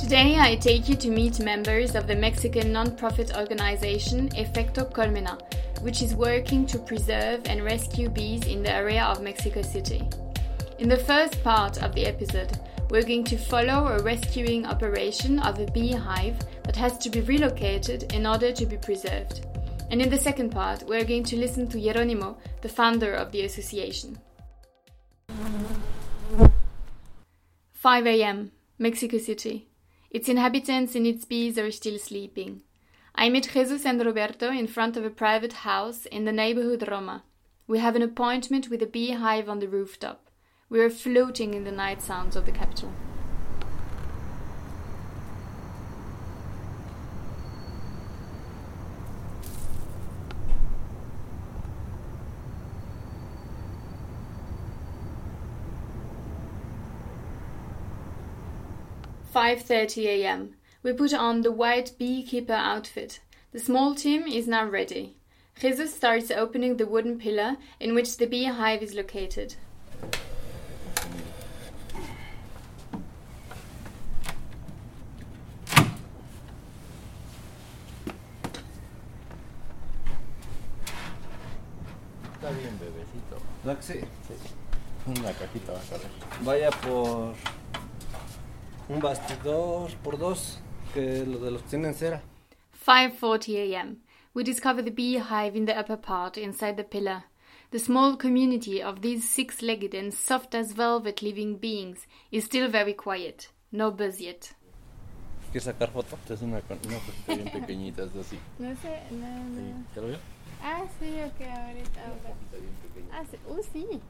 Today I take you to meet members of the Mexican non-profit organization Efecto Colmena, which is working to preserve and rescue bees in the area of Mexico City. In the first part of the episode, we're going to follow a rescuing operation of a beehive that has to be relocated in order to be preserved. And in the second part, we're going to listen to Jeronimo, the founder of the association. 5 a.m., Mexico City. Its inhabitants and its bees are still sleeping. I meet Jesus and Roberto in front of a private house in the neighborhood Roma. We have an appointment with a beehive on the rooftop. We are floating in the night sounds of the capital. Five thirty a.m. We put on the white beekeeper outfit. The small team is now ready. Jesus starts opening the wooden pillar in which the beehive is located. Está bien, bebecito. ¿No que sí? Una cajita va a caber. Vaya por un bastidor por dos, que lo de los que tienen cera. 5:40 a.m. We discover the beehive in the upper part inside the pillar. The small community of these six-legged and soft as velvet living beings is still very quiet. No buzz yet. ¿Quieres sacar foto? Esta es una, con- una cosita bien pequeñita, es así. No sé, no, Sí. no. ¿Ya lo vio? Ah, sí, ok, ahorita. ahora. Está bien pequeñita. Ah, sí. Uh, sí.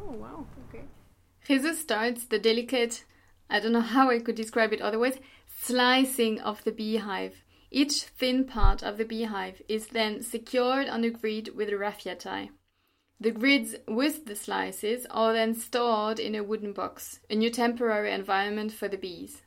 Oh, wow, ok. Jesus starts the delicate, I don't know how I could describe it otherwise, slicing of the beehive. Each thin part of the beehive is then secured on a grid with a raffia tie. The grids with the slices are then stored in a wooden box, a new temporary environment for the bees.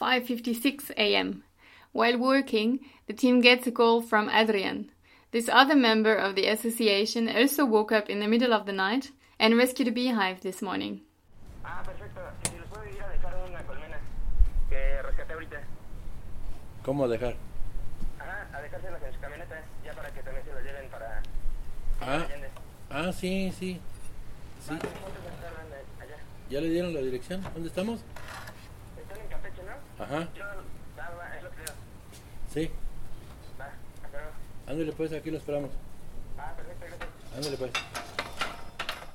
5:56 a.m. While working, the team gets a call from Adrian. This other member of the association also woke up in the middle of the night and rescued a beehive this morning. Ah, perfecto. Si los puedo ir a dejar una colmena que rescaté ahorita. ¿cómo dejar? Ajá, a dejárselas en su camioneta, ya para que también se las lleven para Ah, ah, sí, sí. Sí. ¿Cuánto se tardan de- allá? ¿Ya le dieron la dirección? ¿Dónde estamos? Están en Campeche, ¿no? Ajá, Yo, va, va, es lo que veo. Sí. Va, hasta luego. Ándale pues, aquí lo esperamos. Ah, perfecto, gracias. Ándale pues.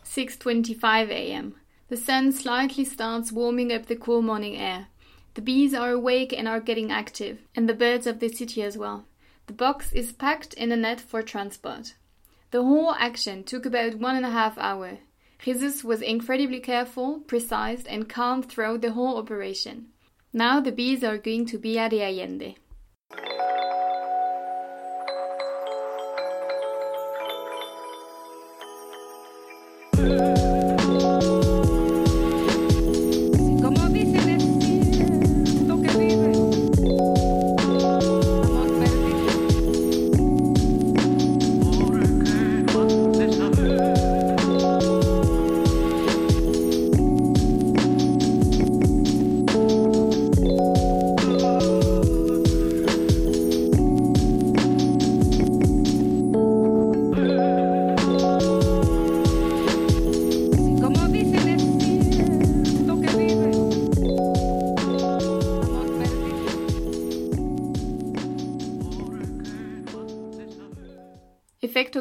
6:25 a.m. The sun slightly starts warming up the cool morning air. The bees are awake and are getting active, and the birds of the city as well. The box is packed in a net for transport. The whole action took about one and a half hour. Jesus was incredibly careful, precise, and calm throughout the whole operation. Now the bees are going to Villa de Allende.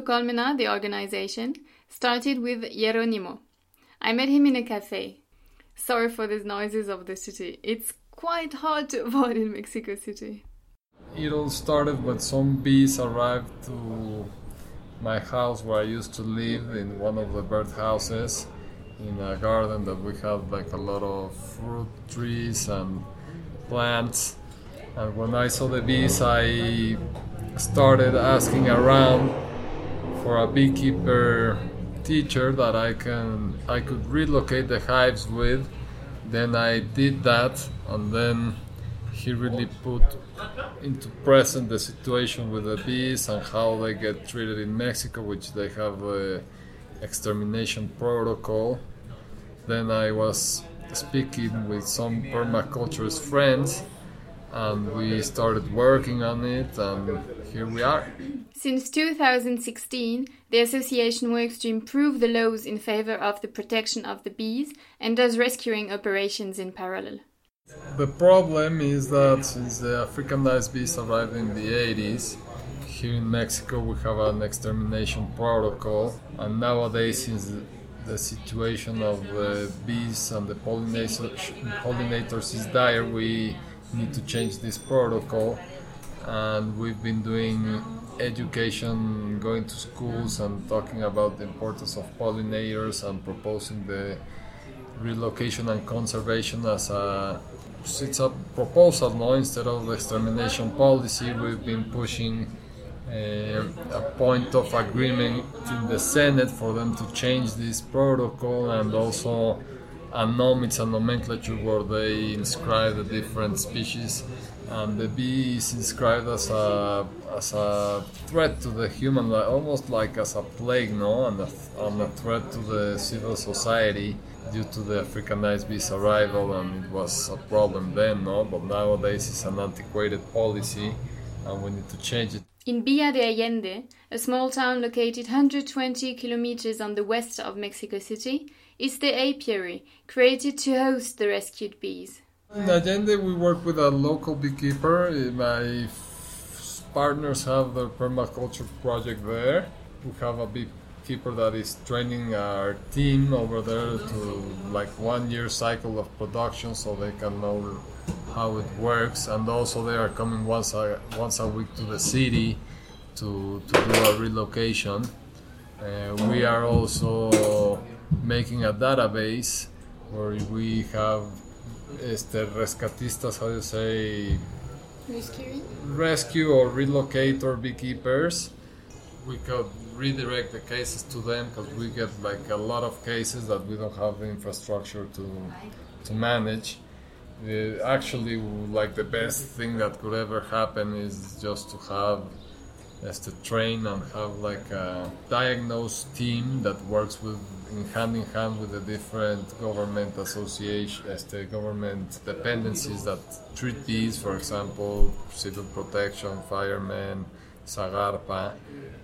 Colmena, the organization, started with Jeronimo. I met him in a cafe. Sorry for these noises of the city. It's quite hard to avoid in Mexico City. It all started when some bees arrived to my house where I used to live in one of the bird houses in a garden that we had like a lot of fruit trees and plants. And when I saw the bees, I started asking around for a beekeeper teacher that I can I could relocate the hives with Then I did that, and then he really put into present the situation with the bees and how they get treated in Mexico, which they have a extermination protocol. Then I was speaking with some permaculturist friends, and we started working on it, and here we are. Since 2016, the association works to improve the laws in favor of the protection of the bees and does rescuing operations in parallel. The problem is that since the Africanized bees arrived in the 80s, here in Mexico we have an extermination protocol, and nowadays, since the situation of the bees and the pollinators, pollinators is dire, we need to change this protocol. And we've been doing education, going to schools and talking about the importance of pollinators and proposing the relocation and conservation as a it's a proposal no instead of the extermination policy we've been pushing uh, a point of agreement in the senate for them to change this protocol and also a nom it's a nomenclature where they inscribe the different species and the bee is inscribed as a as a threat to the human life almost like as a plague no and a, and a threat to the civil society due to the Africanized bees arrival, and it was a problem then, no? But nowadays it's an antiquated policy, and we need to change it. In Villa de Allende, a small town located 120 kilometers on the west of Mexico City, is the apiary created to host the rescued bees. In Allende, we work with a local beekeeper. My partners have the permaculture project there. We have a beekeeper that is training our team over there to like one year cycle of production so they can know how it works and also they are coming once a once a week to the city to, to do a relocation uh, we are also making a database where we have este, rescatistas how do you say Rescuing? rescue or relocator beekeepers we could redirect the cases to them because we get like a lot of cases that we don't have the infrastructure to to manage. Uh, actually, like the best thing that could ever happen is just to have as to train and have like a diagnosed team that works with in hand in hand with the different government association as the government dependencies that treat these for example civil protection firemen Sagarpa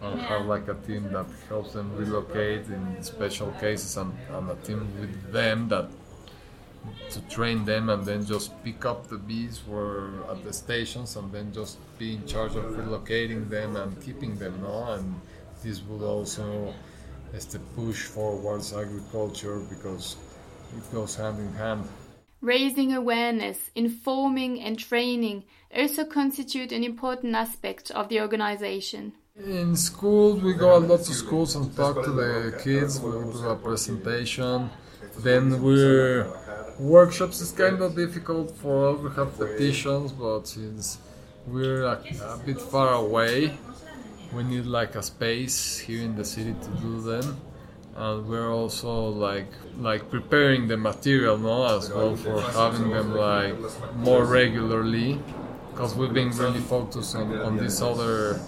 and have like a team that helps them relocate in special cases and, and a team with them that to train them and then just pick up the bees for at the stations and then just be in charge of relocating them and keeping them no? And this would also este, push forwards agriculture because it goes hand in hand Raising awareness, informing, and training also constitute an important aspect of the organization. In schools, we go a lot to schools and talk to the kids. We do a presentation. Then we're workshops is kind of difficult for us. We have petitions, but since we're a, a bit far away, we need like a space here in the city to do them. And we're also like like preparing the material no as well for having them like more regularly. Because we've been really focused on, on these other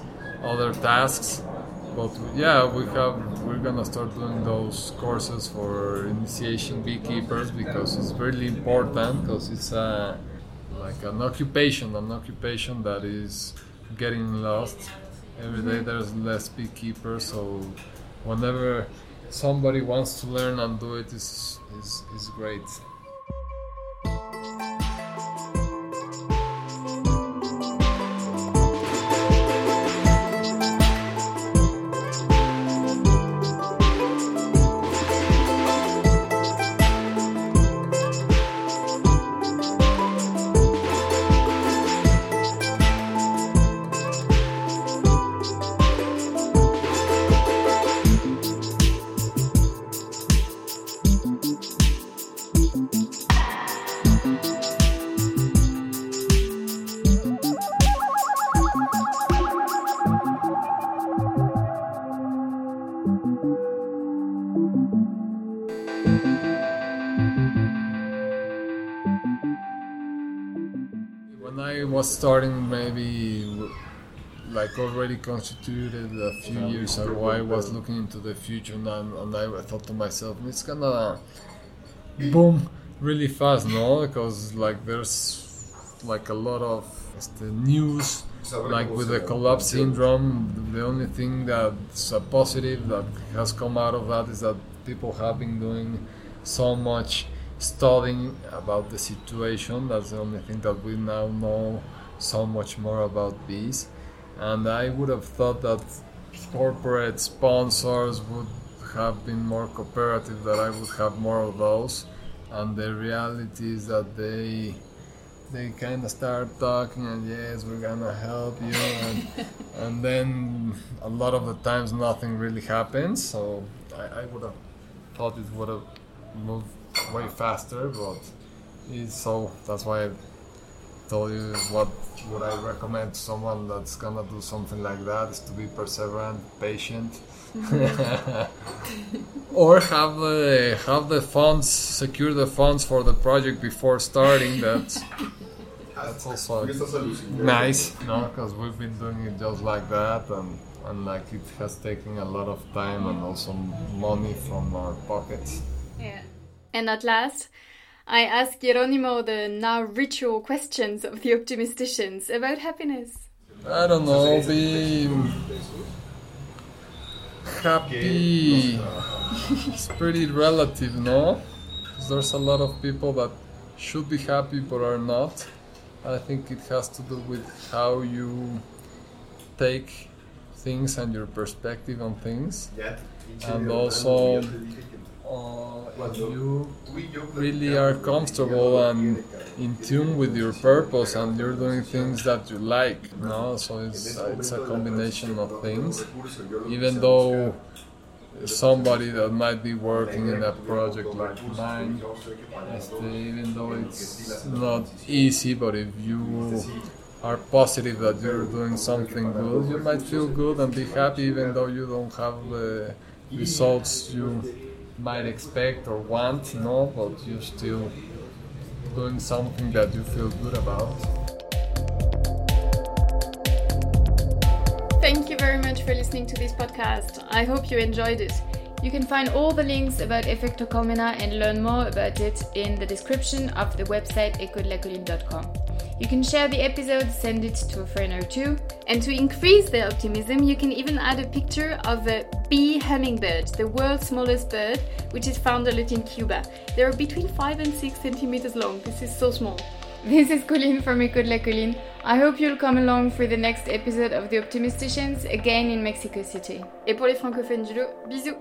other tasks. But yeah we have we're gonna start doing those courses for initiation beekeepers because it's really important because it's a like an occupation an occupation that is getting lost every day there's less beekeepers so whenever somebody wants to learn and do it is is, is great. When I was starting, maybe like already constituted a few years ago, I was looking into the future and, and I thought to myself, it's gonna boom really fast, no? Because like there's like a lot of the news, like with the collapse syndrome. The only thing that's a positive that has come out of that is that people have been doing so much studying about the situation. That's the only thing that we now know so much more about bees. And I would have thought that corporate sponsors would have been more cooperative, that I would have more of those. And the reality is that they they kind of start talking and yes we're gonna help you and, and then a lot of the times nothing really happens so I, I would have thought it would have moved way faster but it's so that's why I told you what would I recommend to someone that's gonna do something like that is to be perseverant patient. Mm-hmm. Or have the have the funds secure the funds for the project before starting that's that's also nice. No because we've been doing it just like that and and like it has taken a lot of time and also money from our pockets. Yeah. And at last, I ask Jeronimo the now ritual questions of the optimisticians about happiness. I don't know, be happy. It's pretty relative, no? 'Cause there's a lot of people that should be happy but are not. I think it has to do with how you take things and your perspective on things. And also, uh, if you really are comfortable and in tune with your purpose and you're doing things that you like no so it's, it's a combination of things. even though somebody that might be working in a project like mine even though it's not easy but if you are positive that you're doing something good you might feel good and be happy even though you don't have the results you might expect or want, no, but you're still doing something that you feel good about. Thank you very much for listening to this podcast. I hope you enjoyed it. You can find all the links about Efecto Colmena and learn more about it in the description of the website ecodelacolline.com. You can share the episode, send it to a friend or two, and to increase the optimism, you can even add a picture of a bee hummingbird, the world's smallest bird, which is found a lot in Cuba. They are between 5 and 6 centimeters long. This is so small. This is Colline from Eco de la Colline. I hope you'll come along for the next episode of The Optimisticians again in Mexico City. Et pour les francophones du lot, bisous